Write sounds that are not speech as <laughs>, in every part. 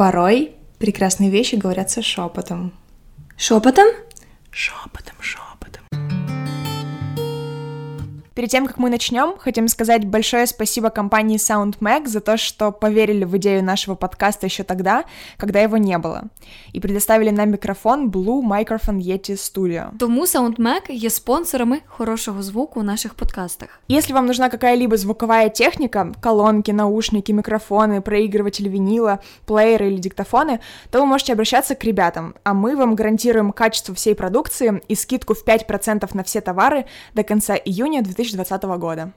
Порой прекрасные вещи говорятся шепотом. Шепотом? Шепотом, Перед тем, как мы начнем, хотим сказать большое спасибо компании SoundMac за то, что поверили в идею нашего подкаста еще тогда, когда его не было, і предоставили нам мікрофон Blue Microphone Yeti Studio. Тому SoundMac є спонсорами хорошого звуку у наших подкастах. Если вам нужна какая-либо звуковая техника, колонки, наушники, микрофоны, проигрыватель винила, плееры или диктофоны, то вы можете обращаться к ребятам, а мы вам гарантируем качество всей продукции и скидку в 5% на все товары до конца июня 2020 года.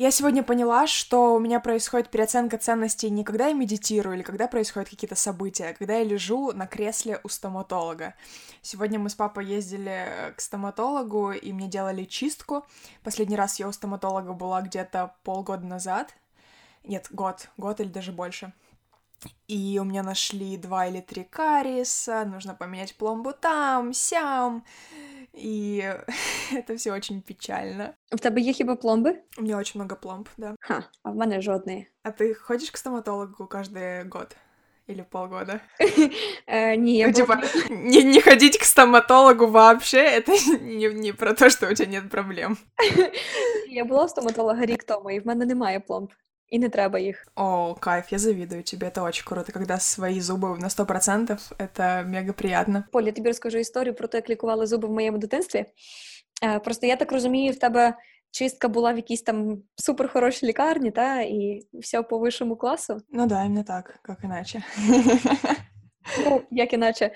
Я сегодня поняла, что у меня происходит переоценка ценностей не когда я медитирую или когда происходят какие-то события, а когда я лежу на кресле у стоматолога. Сегодня мы с папой ездили к стоматологу, и мне делали чистку. Последний раз я у стоматолога была где-то полгода назад. Нет, год, год или даже больше. И у меня нашли два или три кариеса, нужно поменять пломбу там, сям И <laughs> это все очень печально. В тебе є хіба пломби? У меня очень много пломб, да. Ха, а в мене жодної. А ты ходишь к стоматологу каждый год? Или полгода? <laughs> Е, ні, я Ну, була- типа, не, не ходить к стоматологу вообще, это <laughs> не, не про то, что у тебя нет проблем. я була у стоматолога рік тому, і в мене немає пломб. І не треба їх. О, кайф, я завидую тебе, это очень круто, когда свои зубы на 100%, это мега приятно. Полі, я тобі розкажу історію про те, як лікували зуби в моєму дитинстві. Е, Просто я так розумію, в тебе чистка була в якійсь там суперхорошій лікарні, та, і все по вищому класу. Ну да, именно так, как иначе. <laughs> Ну, як іначе.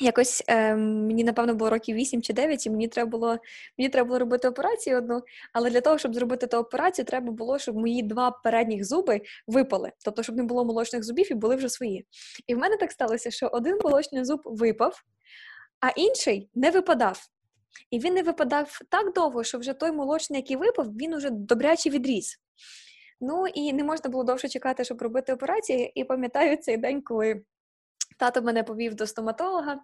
Якось е, мені, напевно, було років 8 чи 9, і мені треба було, мені треба було робити операцію одну. Але для того, щоб зробити ту операцію, треба було, щоб мої два передніх зуби випали. Тобто, щоб не було молочних зубів і були вже свої. І в мене так сталося, що один молочний зуб випав, а інший не випадав. І він не випадав так довго, що вже той молочний, який випав, він уже добряче відріс. Ну і не можна було довше чекати, щоб робити операцію. І пам'ятаю цей день, коли тато мене повів до стоматолога.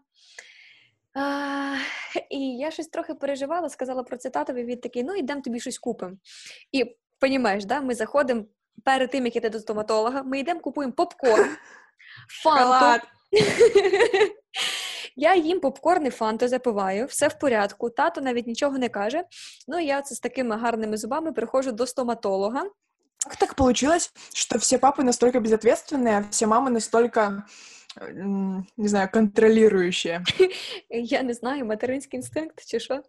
А, і я щось трохи переживала, сказала про це татові, він такий, ну йдемо тобі щось купимо. І розумієш, да, ми заходимо перед тим, як йти до стоматолога, ми йдемо, купуємо попкорн, <laughs> фанту. Шоколад. <laughs> Я їм попкорн і фанту запиваю, все в порядку. Тато навіть нічого не каже. Ну, і я це з такими гарними зубами приходжу до стоматолога. Как так получилось, что все папы настолько безответственные, а все мамы настолько, м, не знаю, контролирующие? <laughs> Я не знаю, материнський інстинкт чи що.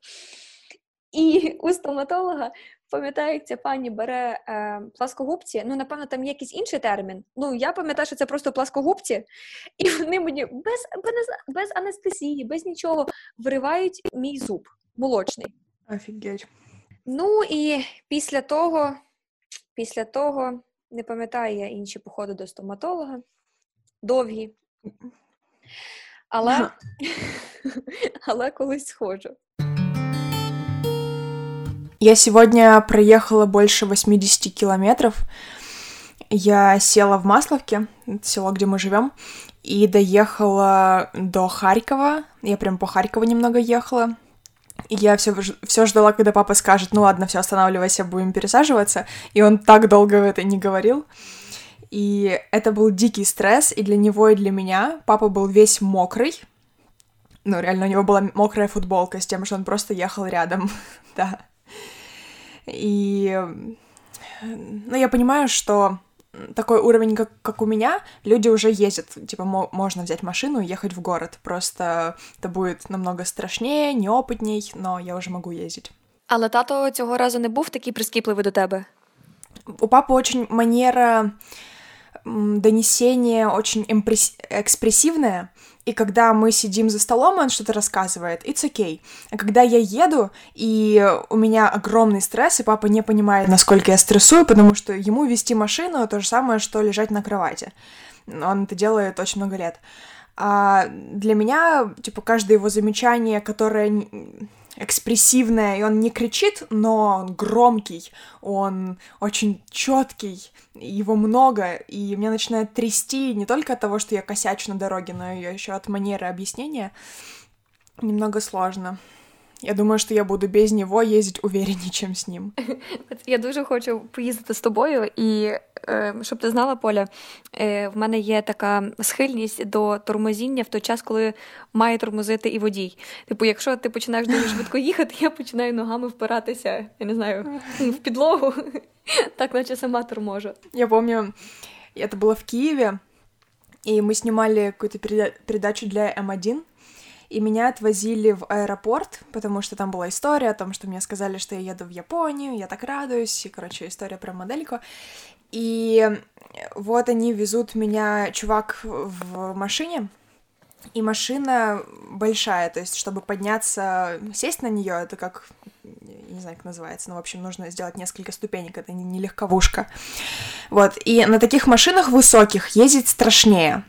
І у стоматолога, пам'ятаю, ця пані бере е, пласкогубці. Ну, напевно, там є якийсь інший термін. Ну, я пам'ятаю, що це просто пласкогубці, і вони мені без, без, без анестезії, без нічого виривають мій зуб молочний. Офигеть. Ну і після того, після того, не пам'ятаю я інші походи до стоматолога, довгі. Але, <laughs> але колись схожу. Я сегодня проехала больше 80 километров. Я села в Масловке, село, где мы живем, и доехала до Харькова. Я прям по Харькову немного ехала. И я все, все ждала, когда папа скажет, ну ладно, все, останавливайся, будем пересаживаться. И он так долго это не говорил. И это был дикий стресс и для него, и для меня. Папа был весь мокрый. Ну, реально, у него была мокрая футболка с тем, что он просто ехал рядом. <laughs> да. И, ну, я понимаю, что такой уровень, как, как у меня, люди уже ездят. Типа, мо- можно взять машину и ехать в город. Просто это будет намного страшнее, неопытней, но я уже могу ездить. Але тато цього разу не був такий прискіпливий до тебе. У папы очень манера м, донесения очень экспрессивная, и когда мы сидим за столом, он что-то рассказывает, it's okay. А когда я еду, и у меня огромный стресс, и папа не понимает, насколько я стрессую, потому что ему вести машину — то же самое, что лежать на кровати. Он это делает очень много лет. А для меня, типа, каждое его замечание, которое экспрессивное, и он не кричит, но он громкий, он очень четкий, его много, и меня начинает трясти не только от того, что я косячу на дороге, но и еще от манеры объяснения. Немного сложно. Я думаю, что я буду без него ездить увереннее, чем с ним. Я дуже хочу поїздити з тобою, і е, щоб ти знала, Поля, е, в мене є така схильність до тормозіння в той час, коли має тормозити і водій. Типу, якщо ти починаєш дуже швидко їхати, я починаю ногами впиратися, я не знаю, в підлогу, так наче сама торможу. Я помню, это было в Киеве, и мы снимали какую-то передачу для М1, И меня отвозили в аэропорт, потому что там была история о том, что мне сказали, что я еду в Японию, я так радуюсь, и, короче, история про модельку. И вот они везут меня, чувак, в машине, и машина большая, то есть, чтобы подняться, сесть на нее, это как, я не знаю, как называется, но, в общем, нужно сделать несколько ступенек, это не, не легковушка. Вот, и на таких машинах высоких ездить страшнее.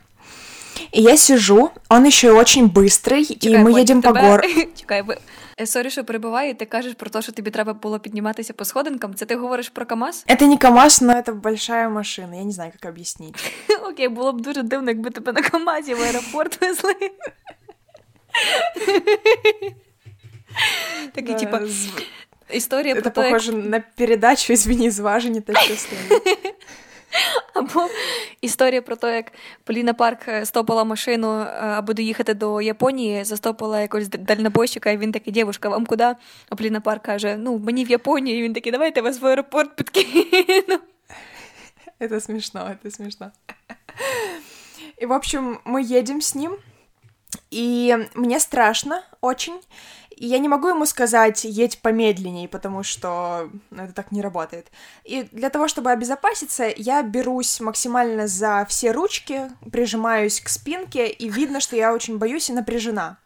И я сижу, он еще очень быстрый, Чекай, и мы едем тебе... по гор. <laughs> Чекай, Е, сорі, що перебуваю, ти кажеш про те, що тобі треба було підніматися по сходинкам. Це ти говориш про КАМАЗ? <laughs> Це не КАМАЗ, но це большая машина. Я не знаю, як об'яснити. Окей, було б дуже дивно, якби тебе на КАМАЗі в аеропорт <laughs> везли. Такий, типа, історія про те, похоже на передачу, извини, зважені та щасливі. Або історія про те, як Поліна Парк е, стопала машину, е, аби доїхати до Японії, застопила якогось дальнобойщика, і він такий, дівушка, вам куди? А Поліна Парк каже: Ну, мені в Японію, і він такий, давайте вас в аеропорт підкину. Это смешно, это смешно. И, в общем, мы едем с ним, и мне страшно очень. И я не могу ему сказать, едь помедленнее, потому что ну, это так не работает. И для того, чтобы обезопаситься, я берусь максимально за все ручки, прижимаюсь к спинке, и видно, что я очень боюсь и напряжена.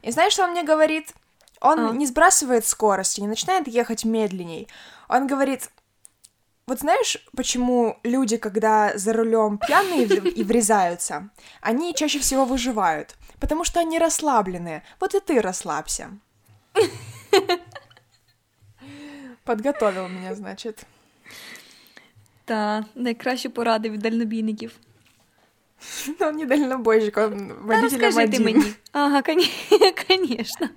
И знаешь, что он мне говорит? Он а. не сбрасывает скорости, не начинает ехать медленней. Он говорит, вот знаешь, почему люди, когда за рулем пьяные и врезаются, они чаще всего выживают? Потому что они расслабленные. Вот и ты расслабься. <laughs> Подготовил меня, значит. Та, найкращі поради від дальнобійників. <laughs> Ну, не дальнобойщик, он водителем Та ти мені. Ага, <laughs> конечно.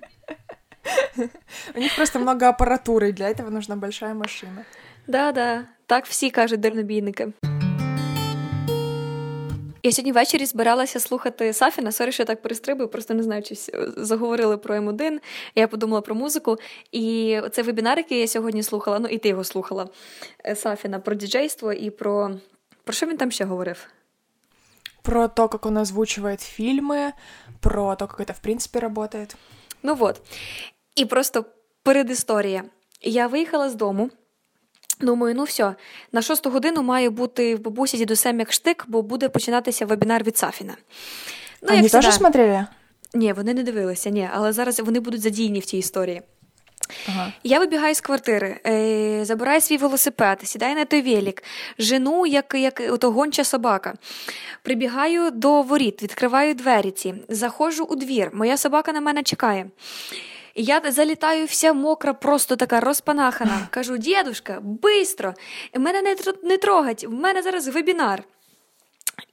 У них просто много аппаратуры, для этого нужна большая машина. Да-да, так всі кажуть дальнобійники. Я сьогодні ввечері збиралася слухати Сафіна. Sorry, що я так перестрибую, просто не знаю, чи заговорили про М1. Я подумала про музику. І цей вебінар, який я сьогодні слухала, ну і ти його слухала е, Сафіна про діджейство і про. Про що він там ще говорив? Про то, как он озвучивает фильмы, про то, как это в принципе работает. Ну вот. І просто передісторія. Я виїхала з дому. Думаю, ну все, на шосту годину має бути в бабусі дідусем як штик, бо буде починатися вебінар від Сафіна. Ну, Вони теж смотрели? Ні, вони не дивилися, ні, але зараз вони будуть задіяні в цій історії. Ага. Я вибігаю з квартири, е, забираю свій велосипед, сідаю на той велик, жену, як як ото гонча собака. Прибігаю до воріт, відкриваю двері ці, заходжу у двір, моя собака на мене чекає. Я залітаю вся мокра, просто така розпанахана. <laughs> Кажу, дідушка, бистро, мене не не трогать, в мене зараз вебінар.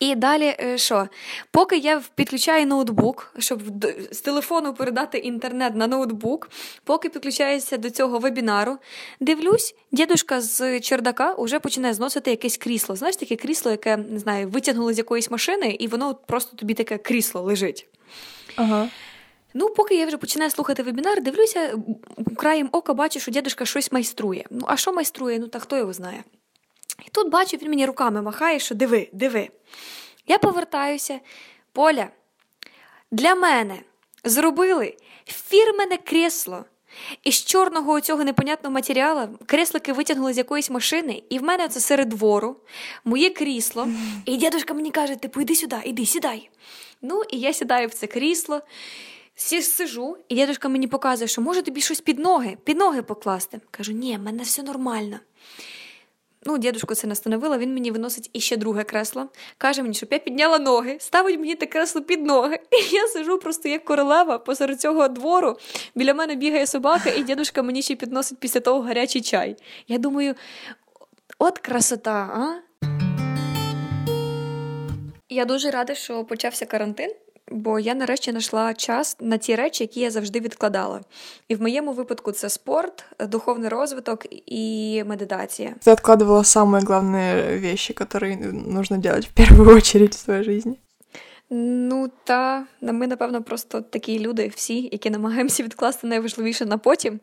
І далі е, що? Поки я підключаю ноутбук, щоб з телефону передати інтернет на ноутбук, поки підключаюся до цього вебінару, дивлюсь, дідушка з чердака вже починає зносити якесь крісло. Знаєш, таке крісло, яке не знаю, витягнули з якоїсь машини, і воно просто тобі таке крісло лежить. Ага. Ну, поки я вже починаю слухати вебінар, дивлюся, краєм ока бачу, що дідушка щось майструє. Ну, а що майструє? Ну, та хто його знає? І тут бачу, він мені руками махає, що диви, диви. Я повертаюся, Поля, для мене зробили фірмене кресло. Із чорного цього непонятного матеріалу креслики витягнули з якоїсь машини, і в мене це серед двору, моє крісло. І дідушка мені каже: типу, іди сюди, іди, сідай. Ну, і я сідаю в це крісло. Сижу, і дядюшка мені показує, що може тобі щось під ноги, під ноги покласти. Кажу, ні, в мене все нормально. Ну, дідушку це настановила, він мені виносить іще друге кресло, каже мені, щоб я підняла ноги, ставить мені те кресло під ноги. <laughs> І я сижу просто як королева посеред цього двору. Біля мене бігає собака, і дідушка мені ще підносить після того гарячий чай. Я думаю, от красота, а? Я дуже рада, що почався карантин бо я нарешті знайшла час на ті речі, які я завжди відкладала. І в моєму випадку це спорт, духовний розвиток і медитація. Ты откладывала самые главные вещи, которые нужно делать в первую очередь в своей жизни. Ну та ми, напевно, просто такі люди, всі, які намагаємося відкласти найважливіше на потім.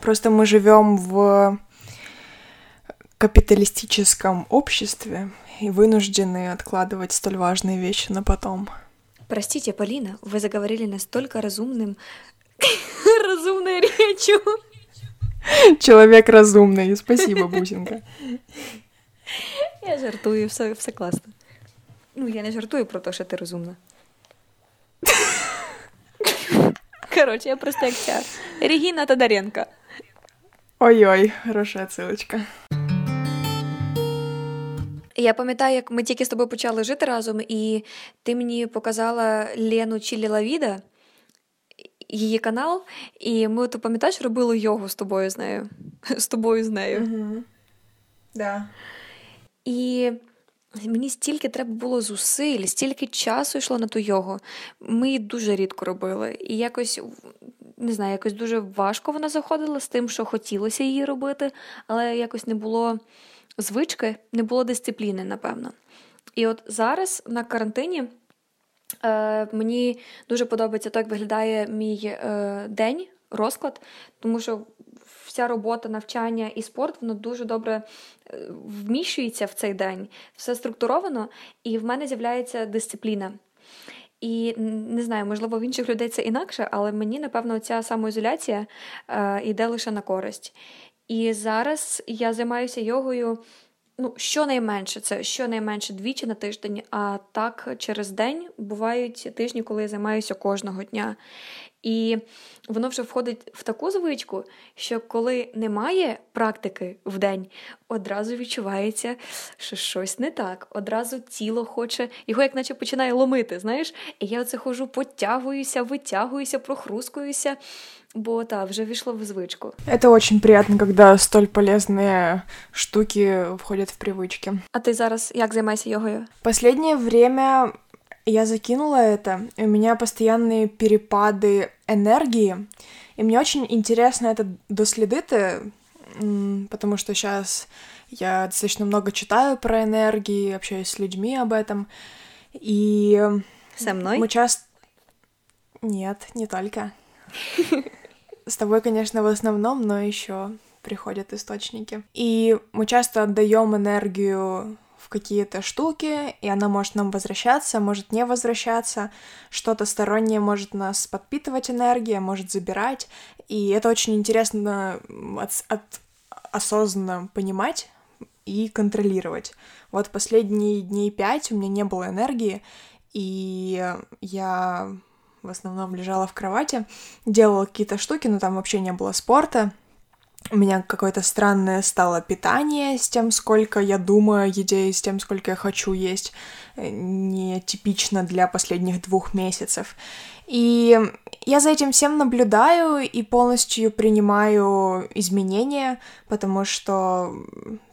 Просто мы живем в капиталистическом обществе и вынуждены откладывать столь важные вещи на потом. Простите, Полина, вы заговорили настолько разумным... <laughs> разумной речью. Человек разумный. Спасибо, Бусинка. Я жартую, все, все класно. Ну, я не жартую про те, що ти розумна. Коротше, я просто ця Регіна Тодоренко. Ой-ой, хорошая отсылочка. Я пам'ятаю, як ми тільки з тобою почали жити разом, і ти мені показала Лену Чілі Лавіда, її канал, і ми, ти пам'ятаєш, робили йогу з тобою з нею. <laughs> З тобою з нею. Угу. Да. І мені стільки треба було зусиль, стільки часу йшло на ту йогу. Ми її дуже рідко робили. І якось не знаю, якось дуже важко вона заходила з тим, що хотілося її робити, але якось не було звички, не було дисципліни, напевно. І от зараз на карантині. Е, Мені дуже подобається те, як виглядає мій е, день, розклад, тому що вся робота, навчання і спорт воно дуже добре е, вміщується в цей день, все структуровано, і в мене з'являється дисципліна. І не знаю, можливо, в інших людей це інакше, але мені, напевно, ця самоізоляція е, йде лише на користь. І зараз я займаюся йогою. Ну, щонайменше, це щонайменше двічі на тиждень, а так через день бувають тижні, коли я займаюся кожного дня. І воно вже входить в таку звичку, що коли немає практики в день, одразу відчувається, що щось не так. Одразу тіло хоче, його як наче починає ломити. знаєш? І я оце хожу, потягуюся, витягуюся, прохрускуюся. Бо та вже війшло в звичку. Это очень приятно, когда столь полезные штуки входят в привычки. А ти зараз як займаєшся йогою? Последнее время Я закинула это, и у меня постоянные перепады энергии, и мне очень интересно это доследить, потому что сейчас я достаточно много читаю про энергии, общаюсь с людьми об этом, и... Со мной? Мы часто... Нет, не только. С тобой, конечно, в основном, но еще приходят источники. И мы часто отдаем энергию в какие-то штуки, и она может нам возвращаться, может не возвращаться. Что-то стороннее может нас подпитывать энергия, может забирать. И это очень интересно от, от, осознанно понимать и контролировать. Вот последние дней пять у меня не было энергии, и я в основном лежала в кровати, делала какие-то штуки, но там вообще не было спорта, у меня какое-то странное стало питание с тем, сколько я думаю о еде и с тем, сколько я хочу есть, э, нетипично для последних двух месяцев. И я за этим всем наблюдаю и полностью принимаю изменения, потому что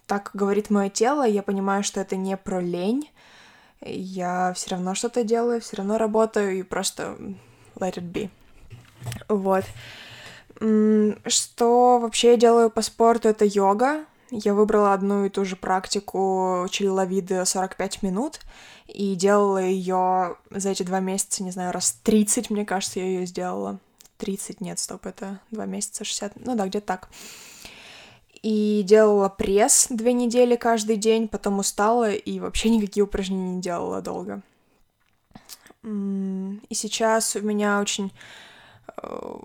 так говорит мое тело, я понимаю, что это не про лень, я все равно что-то делаю, все равно работаю и просто let it be. Вот. Что вообще я делаю по спорту, это йога. Я выбрала одну и ту же практику чилиловиды 45 минут и делала ее за эти два месяца, не знаю, раз 30, мне кажется, я ее сделала. 30, нет, стоп, это два месяца, 60, ну да, где-то так. И делала пресс две недели каждый день, потом устала и вообще никакие упражнения не делала долго. И сейчас у меня очень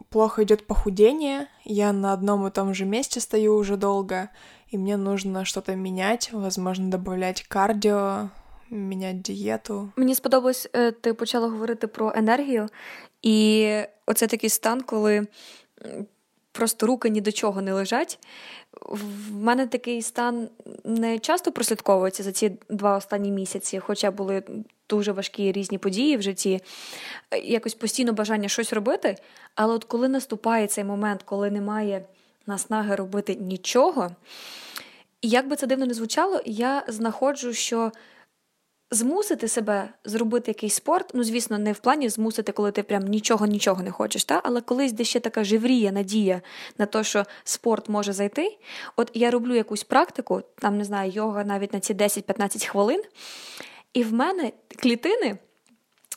плохо идет похудение, я на одном и том же месте стою уже долго, и мне нужно что-то менять, возможно, добавлять кардіо, міняти дієту. Мені сподобалось, е, ти почала говорити про енергію, і оце такий стан, коли просто руки ні до чого не лежать. В мене такий стан не часто прослідковується за ці два останні місяці, хоча були дуже важкі різні події в житті, якось постійно бажання щось робити. Але от коли наступає цей момент, коли немає наснаги робити нічого, і як би це дивно не звучало, я знаходжу, що змусити себе зробити якийсь спорт, ну, звісно, не в плані змусити, коли ти прям нічого нічого не хочеш, та? але колись де ще така живрія надія на те, що спорт може зайти. От я роблю якусь практику, там не знаю, йога навіть на ці 10-15 хвилин, і в мене клітини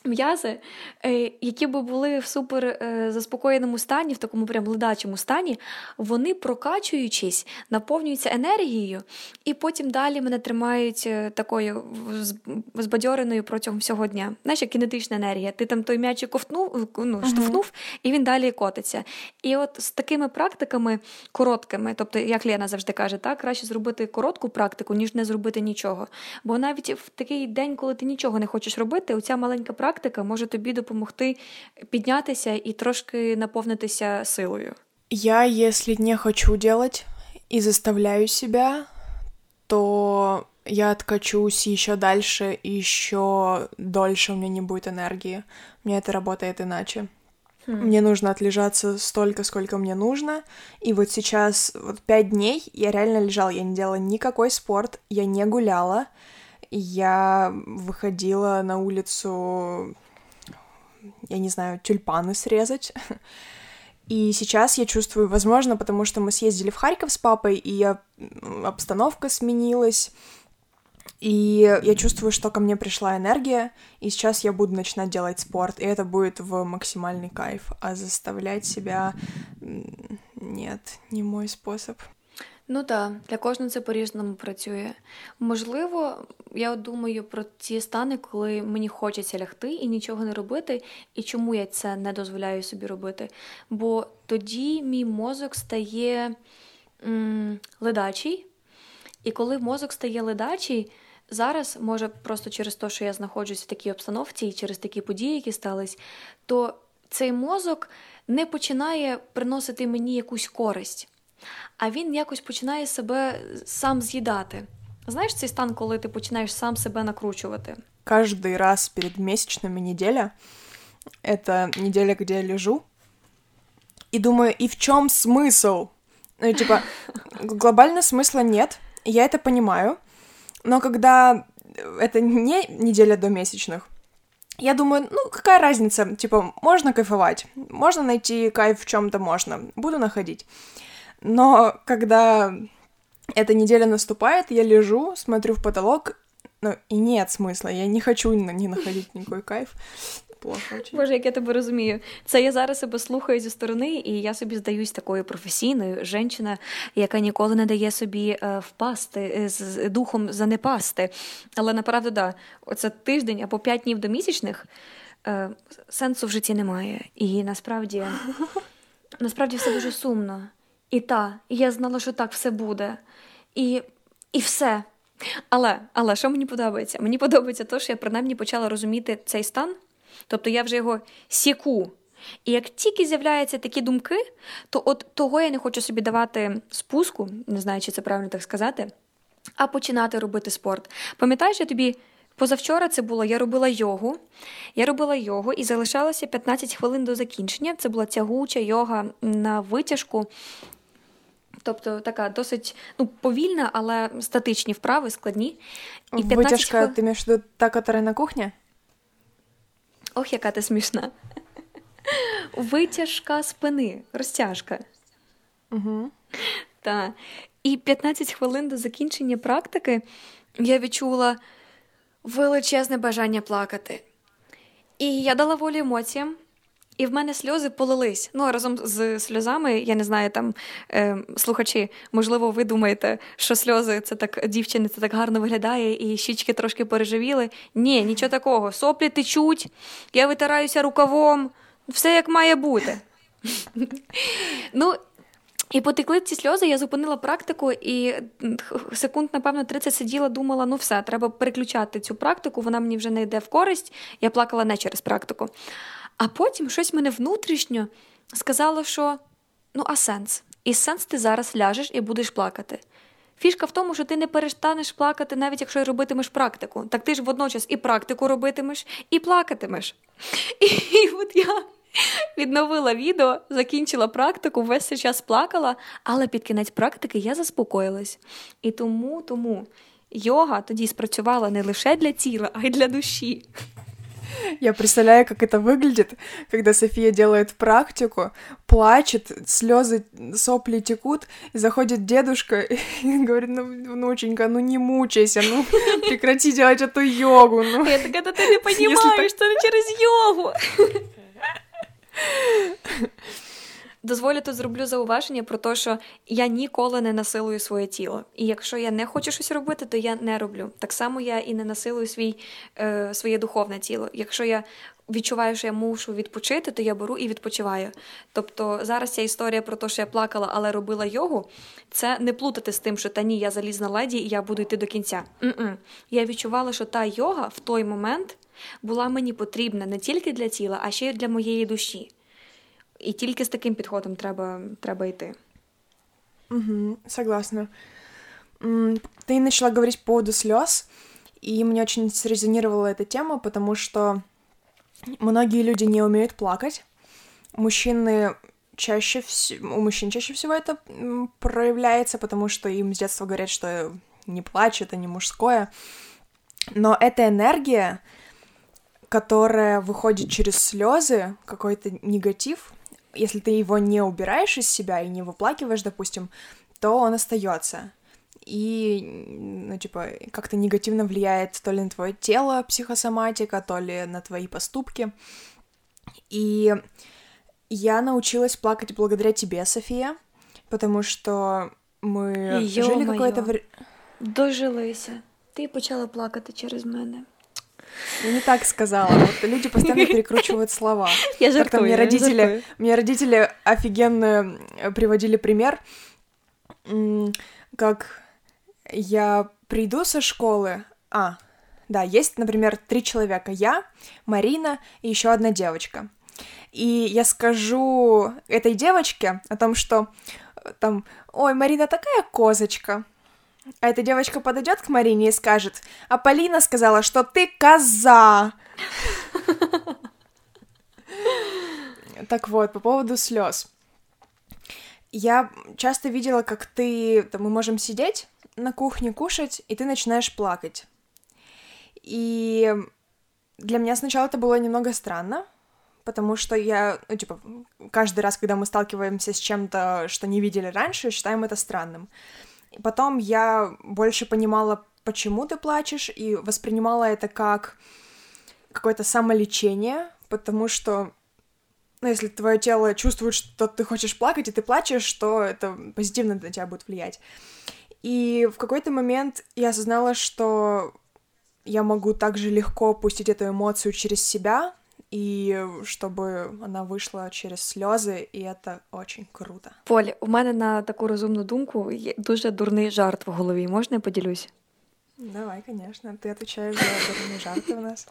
м'язи, е, які би були в супер е, заспокоєному стані, в такому прям ледачому стані, вони прокачуючись, наповнюються енергією, і потім далі мене тримають е, такою збадьореною протягом всього дня. Знаєш, як кінетична енергія. Ти там той м'ячик ковтнув, ну, штовхнув, і він далі котиться. І от з такими практиками короткими, тобто, як Лена завжди каже, так, краще зробити коротку практику, ніж не зробити нічого. Бо навіть в такий день, коли ти нічого не хочеш робити, оця маленька практика практика може тобі допомогти піднятися і трошки наповнитися силою. Я, если не хочу делать и заставляю себя, то я откачусь еще дальше, и еще дольше у меня не будет энергии. У меня это работает иначе. Хм. Мне нужно отлежаться столько, сколько мне нужно. И вот сейчас, вот пять дней я реально лежала, я не делала никакой спорт, я не гуляла, я выходила на улицу, я не знаю, тюльпаны срезать. <laughs> И сейчас я чувствую, возможно, потому что мы съездили в Харьков с папой, и я... обстановка сменилась, и я чувствую, что ко мне пришла энергия, и сейчас я буду начинать делать спорт, и это будет в максимальный кайф. А заставлять себя... Нет, не мой способ. Ну так, для кожного це по-різному працює. Можливо, я думаю про ті стани, коли мені хочеться лягти і нічого не робити, і чому я це не дозволяю собі робити. Бо тоді мій мозок стає м- ледачий, і коли мозок стає ледачий, зараз, може, просто через те, що я знаходжусь в такій обстановці і через такі події, які стались, то цей мозок не починає приносити мені якусь користь а він якось починає себе сам з'їдати. Знаєш цей стан, коли ти починаєш сам себе накручувати? Каждый раз перед месячными неделя — это неделя, где я лежу и думаю, и в чем смысл? Ну, типа, <laughs> глобально смысла нет, я это понимаю, но когда это не неделя до месячных, я думаю, ну какая разница, типа, можно кайфовать, можно найти кайф в чем-то, можно, буду находить. Но когда эта неделя наступает, я лежу, смотрю в потолок, ну і нет смисла, я не хочу не находити <laughs> ніякий кайф. Плохо очень. Боже, як я тебе розумію. Це я зараз себе слухаю зі сторони, і я собі здаюсь такою професійною жінчина, яка ніколи не дає собі е, впасти, е, з духом занепасти. Але направду, да, оце тиждень або п'ять днів до місячних е, сенсу в житті немає. І насправді, <laughs> насправді все дуже сумно. І та, і я знала, що так все буде. І і все. Але але що мені подобається? Мені подобається те, що я принаймні почала розуміти цей стан, тобто я вже його сіку. І як тільки з'являються такі думки, то от того я не хочу собі давати спуску, не знаю, чи це правильно так сказати, а починати робити спорт. Пам'ятаєш, я тобі позавчора це було, я робила йогу. Я робила йогу і залишалося 15 хвилин до закінчення. Це була тягуча йога на витяжку. Тобто така досить ну, повільна, але статичні вправи, складні. І 15 Витяжка, хвил... ти маєш до та, яка на кухні? Ох, яка ти смішна. Витяжка спини, розтяжка. Угу. Так. І 15 хвилин до закінчення практики я відчула величезне бажання плакати. І я дала волю емоціям. І в мене сльози полились. Ну разом з сльозами, я не знаю, там е, слухачі, можливо, ви думаєте, що сльози це так дівчини, це так гарно виглядає, і щічки трошки переживіли. Ні, нічого такого. Соплі течуть, я витираюся рукавом, все як має бути. <laughs> Ну, і потекли ці сльози, я зупинила практику, і секунд, напевно, 30 сиділа, думала, ну все, треба переключати цю практику, вона мені вже не йде в користь. Я плакала не через практику. А потім щось мене внутрішньо сказало, що ну, а сенс? І сенс ти зараз ляжеш і будеш плакати. Фішка в тому, що ти не перестанеш плакати, навіть якщо робитимеш практику. Так ти ж водночас і практику робитимеш, і плакатимеш. І, і от я відновила відео, закінчила практику, весь цей час плакала, але під кінець практики я заспокоїлась. І тому, тому йога тоді спрацювала не лише для тіла, а й для душі. Я представляю, как это выглядит, когда София делает практику, плачет, слезы, сопли текут, и заходит дедушка <laughs> и говорит, ну, внученька, ну не мучайся, ну <laughs> прекрати делать эту йогу. Ну. Така, та ти не розумієш, що не через йогу. <laughs> Дозволю тут зроблю зауваження про те, що я ніколи не насилую своє тіло. І якщо я не хочу щось робити, то я не роблю. Так само я і не насилую свій, е, своє духовне тіло. Якщо я відчуваю, що я мушу відпочити, то я беру і відпочиваю. Тобто зараз ця історія про те, що я плакала, але робила йогу, це не плутати з тим, що та ні, я залізна леді і я буду йти до кінця. М-м. Я відчувала, що та йога в той момент була мені потрібна не тільки для тіла, а ще й для моєї душі. І тільки з таким підходом треба, треба йти. Угу, согласна. Ты начала говорить по поводу слез, и мне очень срезонировала эта тема, потому что многие люди не умеют плакать. Мужчины чаще всего, у мужчин чаще всего это проявляется, потому что им с детства говорят, что не плачь, это не мужское. Но эта энергия, которая выходит через слезы, какой-то негатив, если ты его не убираешь из себя и не выплакиваешь, допустим, то он остается. И, ну, типа, как-то негативно влияет то ли на твое тело психосоматика, то ли на твои поступки. И я научилась плакать благодаря тебе, София, потому что мы Йо жили какое-то время. Дожилися. Ти почала плакати через мене. Я не так сказала. Вот люди постоянно перекручивают слова. <laughs> Я жартую, мне родители, жартую. мне родители офигенно приводили пример, как я приду со школы, а, да, есть, например, три человека, я, Марина и еще одна девочка. И я скажу этой девочке о том, что там, ой, Марина такая козочка, а эта девочка подойдет к Марине и скажет, а Полина сказала, что ты коза. <laughs> Так вот, по поводу слез. Я часто видела, как ты, мы можем сидеть на кухне, кушать, и ты начинаешь плакать. И для меня сначала это было немного странно, потому что я, ну, типа, каждый раз, когда мы сталкиваемся с чем-то, что не видели раньше, считаем это странным. Потом я больше понимала, почему ты плачешь, и воспринимала это как какое-то самолечение, потому что, ну, если твое тело чувствует, что ты хочешь плакать, и ты плачешь, то это позитивно на тебя будет влиять. И в какой-то момент я осознала, что я могу также легко пустить эту эмоцию через себя, і щоб вона вийшла через сльози, і це дуже круто. Поль, у мене на таку розумну думку є дуже дурний жарт в голові. Можна я поділюсь? Давай, звісно. Ти відповідаєш за дурні жарти у нас.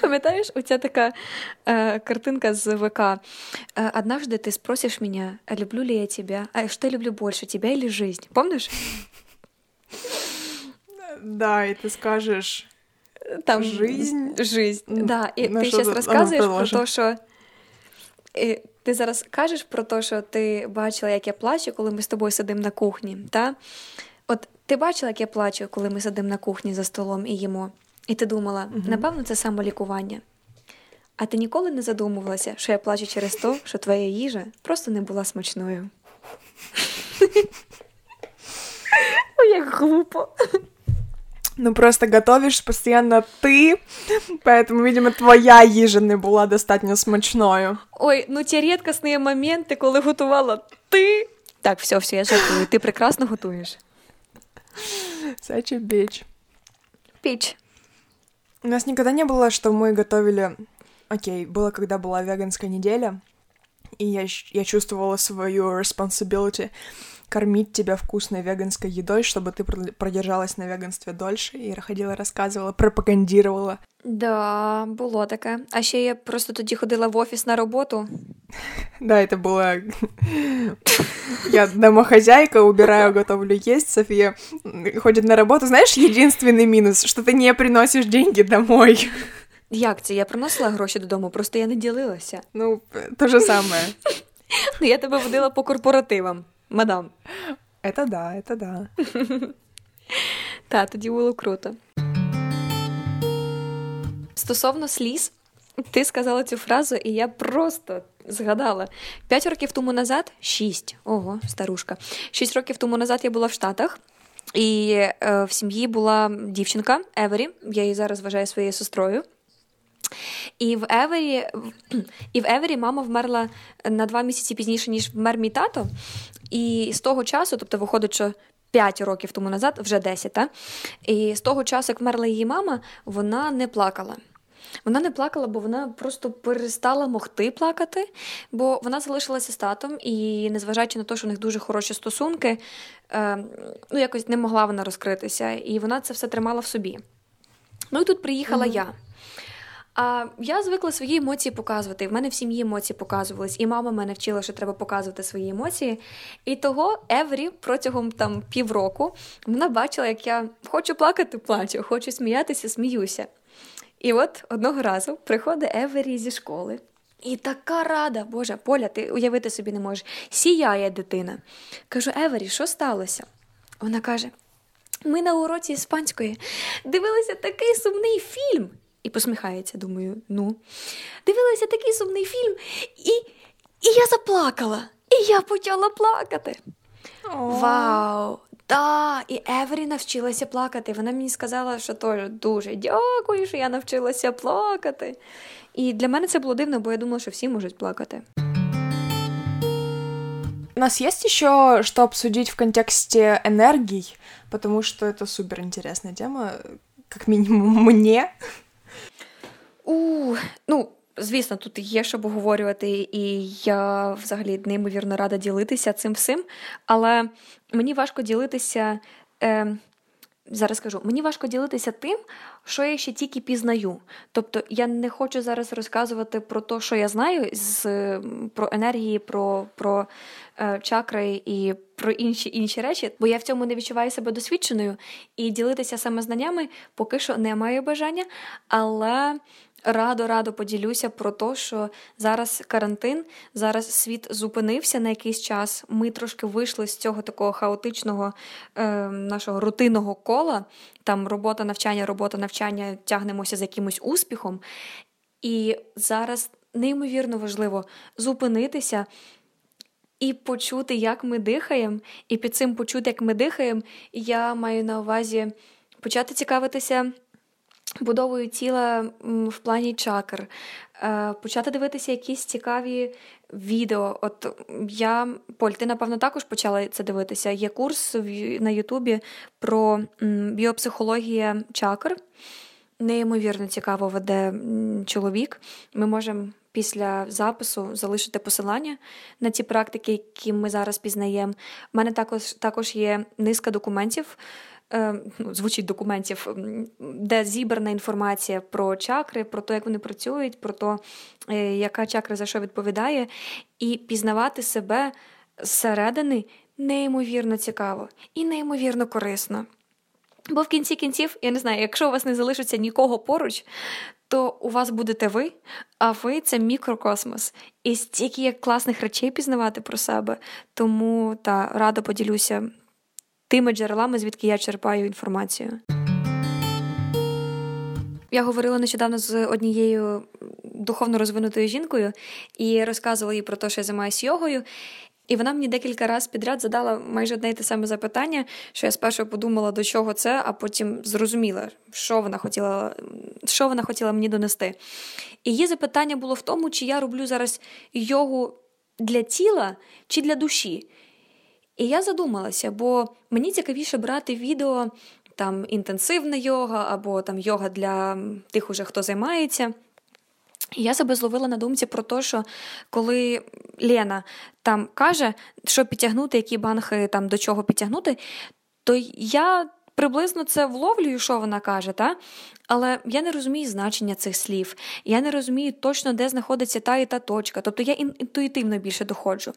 Пам'ятаєш, оця така э, картинка з ВК. Э, «Однажды ты спросишь меня, люблю ли я тебя, а что я люблю больше, тебя или жизнь?» Помнишь? Да, и ты скажешь, там жизнь. Жизнь, да. І ну, ти зараз розказуєш про те, що і ти зараз кажеш про те, що ти бачила, як я плачу, коли ми з тобою сидимо на кухні. Та? От ти бачила, як я плачу, коли ми сидимо на кухні за столом і їмо. І ти думала, угу. напевно, це самолікування. А ти ніколи не задумувалася, що я плачу через те, що твоя їжа просто не була смачною. Ой, як глупо. Ну, просто готовишь постоянно ты, поэтому, видимо, твоя їжа не була достатньо смачною. Ой, ну ті рідкісні моменти, коли готувала ти. Так, все, все, я жартую. Ти прекрасно готуєш. Such a bitch. Пич. У нас никогда не было, что мы готовили... Окей, было, когда была веганская неделя, и я, я чувствовала свою responsibility кормить тебя вкусной веганской едой, чтобы ты продержалась на веганстве дольше, и ходила, рассказывала, пропагандировала. Да, було таке. А ще я просто тоді ходила в офіс на роботу. Да, это было... Я домохозяйка, убираю, готовлю есть, София ходит на работу. Знаешь, единственный минус, что ты не приносишь деньги домой. Як це? Я приносила гроші додому, просто я не ділилася. Ну, то же самое. <laughs> Ну, я тебе водила по корпоративам Мадам. Это да, это да. <laughs> Так, тоді було круто. Стосовно сліз, ти сказала цю фразу, і я просто згадала. П'ять років тому назад, шість, ого, старушка. Шість років тому назад я була в Штатах. І е, в сім'ї була дівчинка Евері, я її зараз вважаю своєю сестрою. І в Евері <clears throat> і в Евері мама вмерла на два місяці пізніше, ніж вмер мій тато. І з того часу, тобто, виходить, що 5 років тому назад, вже 10, та? і з того часу, як вмерла її мама, вона не плакала. Вона не плакала, бо вона просто перестала могти плакати, бо вона залишилася з татом, і, незважаючи на те, що у них дуже хороші стосунки, е, ну якось не могла вона розкритися, і вона це все тримала в собі. Ну і тут приїхала mm-hmm. я. А я звикла свої емоції показувати. В мене в сім'ї емоції показувались, і мама мене вчила, що треба показувати свої емоції. І того Еврі протягом там півроку вона бачила, як я хочу плакати, плачу, хочу сміятися, сміюся. І от одного разу приходить Евері зі школи. І така рада, Боже, Поля, ти уявити собі не можеш. Сіяє дитина. Кажу, Евері, що сталося? Вона каже: ми на уроці іспанської дивилися такий сумний фільм. І посміхається, думаю, ну. Дивилася такий сумний фільм, і і я заплакала. І я почала плакати. Oh. Вау! Да, і Евері навчилася плакати. Вона мені сказала, що теж дуже дякую, що я навчилася плакати. І для мене це було дивно, бо я думала, що всі можуть плакати. У нас есть еще что обсудить в контексте энергий, потому что это супер интересная тема, как минимум мне. У, ну, звісно, тут є що обговорювати, і я взагалі неймовірно рада ділитися цим всім, але мені важко ділитися. Е, Зараз скажу, мені важко ділитися тим, що я ще тільки пізнаю. Тобто я не хочу зараз розказувати про те, що я знаю, з, про енергії, про про е, чакри і про інші інші речі, бо я в цьому не відчуваю себе досвідченою. І ділитися саме знаннями поки що не маю бажання, але радо-радо поділюся про те, що зараз карантин, зараз світ зупинився на якийсь час. Ми трошки вийшли з цього такого хаотичного е, нашого рутинного кола. Там робота, навчання, робота, навчання, тягнемося за якимось успіхом. І зараз неймовірно важливо зупинитися. І почути, як ми дихаємо, і під цим почути, як ми дихаємо, я маю на увазі почати цікавитися будовою тіла в плані чакр, е, почати дивитися якісь цікаві відео. От я, Поль, ти, напевно, також почала це дивитися. Є курс на Ютубі про біопсихологія чакр. Неймовірно цікаво веде чоловік. Ми можемо після запису залишити посилання на ті практики, які ми зараз пізнаємо. У мене також також є низка документів. Е, ну, звучить документів, де зібрана інформація про чакри, про те, як вони працюють, про те, яка чакра за що відповідає, і пізнавати себе зсередини неймовірно цікаво і неймовірно корисно. Бо в кінці кінців, я не знаю, якщо у вас не залишиться нікого поруч, то у вас будете ви, а ви це мікрокосмос. І стільки є класних речей пізнавати про себе. Тому та радо поділюся тими джерелами, звідки я черпаю інформацію. Я говорила нещодавно з однією духовно розвинутою жінкою і розказувала їй про те, що я займаюся йогою. І вона мені декілька разів підряд задала майже одне й те саме запитання, що я спершу подумала, до чого це, а потім зрозуміла, що вона хотіла що вона хотіла мені донести. І її запитання було в тому, чи я роблю зараз йогу для тіла чи для душі. І я задумалася, бо мені цікавіше брати відео там інтенсивна йога або там йога для тих, уже хто займається. І я себе зловила на думці про те, що коли Лена там каже, що підтягнути, які банхи там до чого підтягнути, то я приблизно це вловлюю, що вона каже, та? але я не розумію значення цих слів, я не розумію точно, де знаходиться та і та точка. Тобто я інтуїтивно більше доходжу.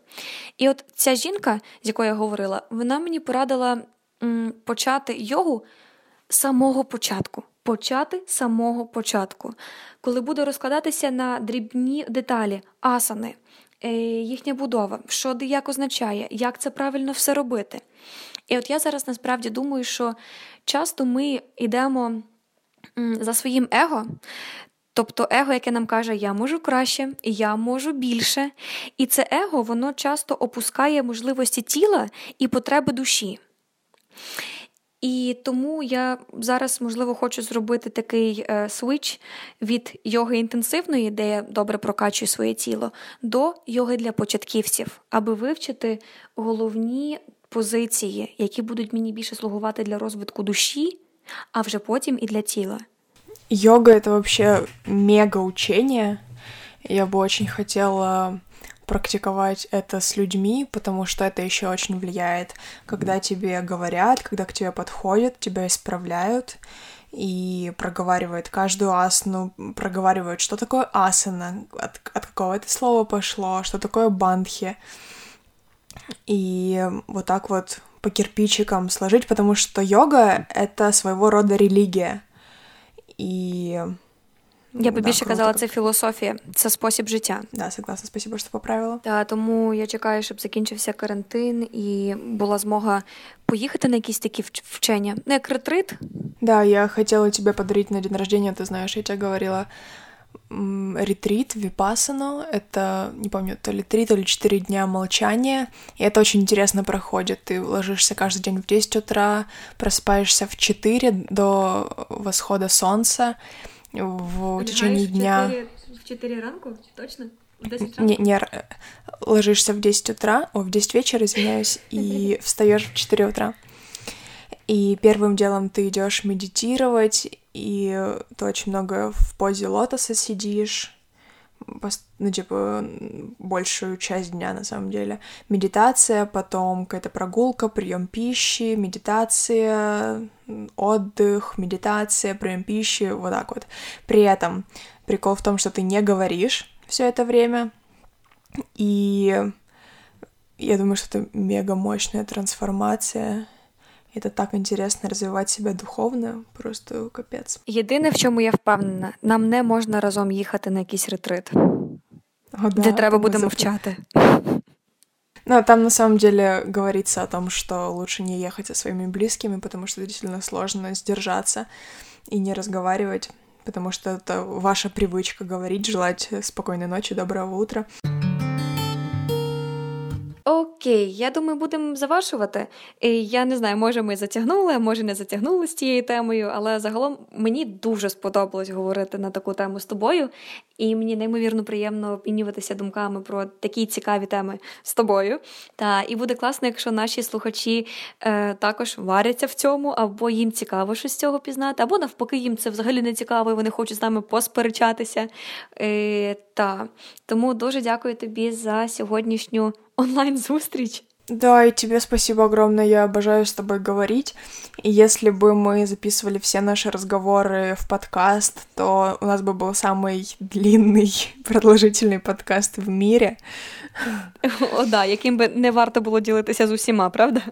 І от ця жінка, з якою я говорила, вона мені порадила м, почати йогу з самого початку. Почати з самого початку, коли буде розкладатися на дрібні деталі, асани, е, їхня будова, що як означає, як це правильно все робити. І от я зараз насправді думаю, що часто ми йдемо за своїм его. Тобто его, яке нам каже, я можу краще, я можу більше. І це его, воно часто опускає можливості тіла і потреби душі. І тому я зараз, можливо, хочу зробити такий е, свич від йоги інтенсивної, де я добре прокачую своє тіло, до йоги для початківців, аби вивчити головні позиції, які будуть мені більше слугувати для розвитку душі, а вже потім і для тіла. Йога — это вообще мега учение. Я бы очень хотела практиковать это с людьми, потому что это еще очень влияет, когда тебе говорят, когда к тебе подходят, тебя исправляют и проговаривают каждую асану, проговаривают, что такое асана, от, от какого это слова пошло, что такое бандхи. И вот так вот по кирпичикам сложить, потому что йога — это своего рода религия. И Я би більше казала, це філософія, це спосіб життя. Да, согласна, спасибо, що поправила. Та тому я чекаю, щоб закінчився карантин і була змога поїхати на якісь такі вчення. Ну, як ретрит. Да, я хотела тебе подарить на день рождения, ты знаешь, я тебе говорила, ретрит, випасану, это, не помню, то ли три, то ли четыре дня молчания, и это очень интересно проходит. Ты ложишься каждый день в 10 утра, просыпаешься в 4 до восхода солнца, в течение дня. В 4 ранку, точно? Не, не, ложишься в 10 утра, о, в 10 вечера, извиняюсь, и <laughs> встаешь в 4 утра. И первым делом ты идешь медитировать, и ты очень много в позе лотоса сидишь, ну, типа, большую часть дня, на самом деле. Медитация, потом какая-то прогулка, прием пищи, медитация, отдых, медитация, прием пищи, вот так вот. При этом прикол в том, что ты не говоришь все это время, и я думаю, что это мега мощная трансформация, Это так интересно розвивати себе духовно, просто капець. Єдине, в чому я впевнена, нам не можна разом їхати на якийсь ретрит, О, да, де треба буде мовчати. Ну, там на самом деле говорится о том, что лучше не ехать со своими близкими, потому что действительно сложно сдержаться и не разговаривать, потому что это ваша привычка говорить, желать спокойной ночи, доброго утра. Окей, я думаю, будемо завершувати. Я не знаю, може ми затягнули, може не затягнули з цією темою, але загалом мені дуже сподобалось говорити на таку тему з тобою, і мені неймовірно приємно обмінюватися думками про такі цікаві теми з тобою. Та і буде класно, якщо наші слухачі е, також варяться в цьому, або їм цікаво щось з цього пізнати, або навпаки, їм це взагалі не цікаво, і вони хочуть з нами посперечатися. Е, та тому дуже дякую тобі за сьогоднішню онлайн-зустріч. Да, и тебе спасибо огромное, я обожаю с тобой говорить. И если бы мы записывали все наши разговоры в подкаст, то у нас бы был самый длинный, <laughs> продолжительный подкаст в мире. О, да, яким би не варто було ділитися з усіма, правда?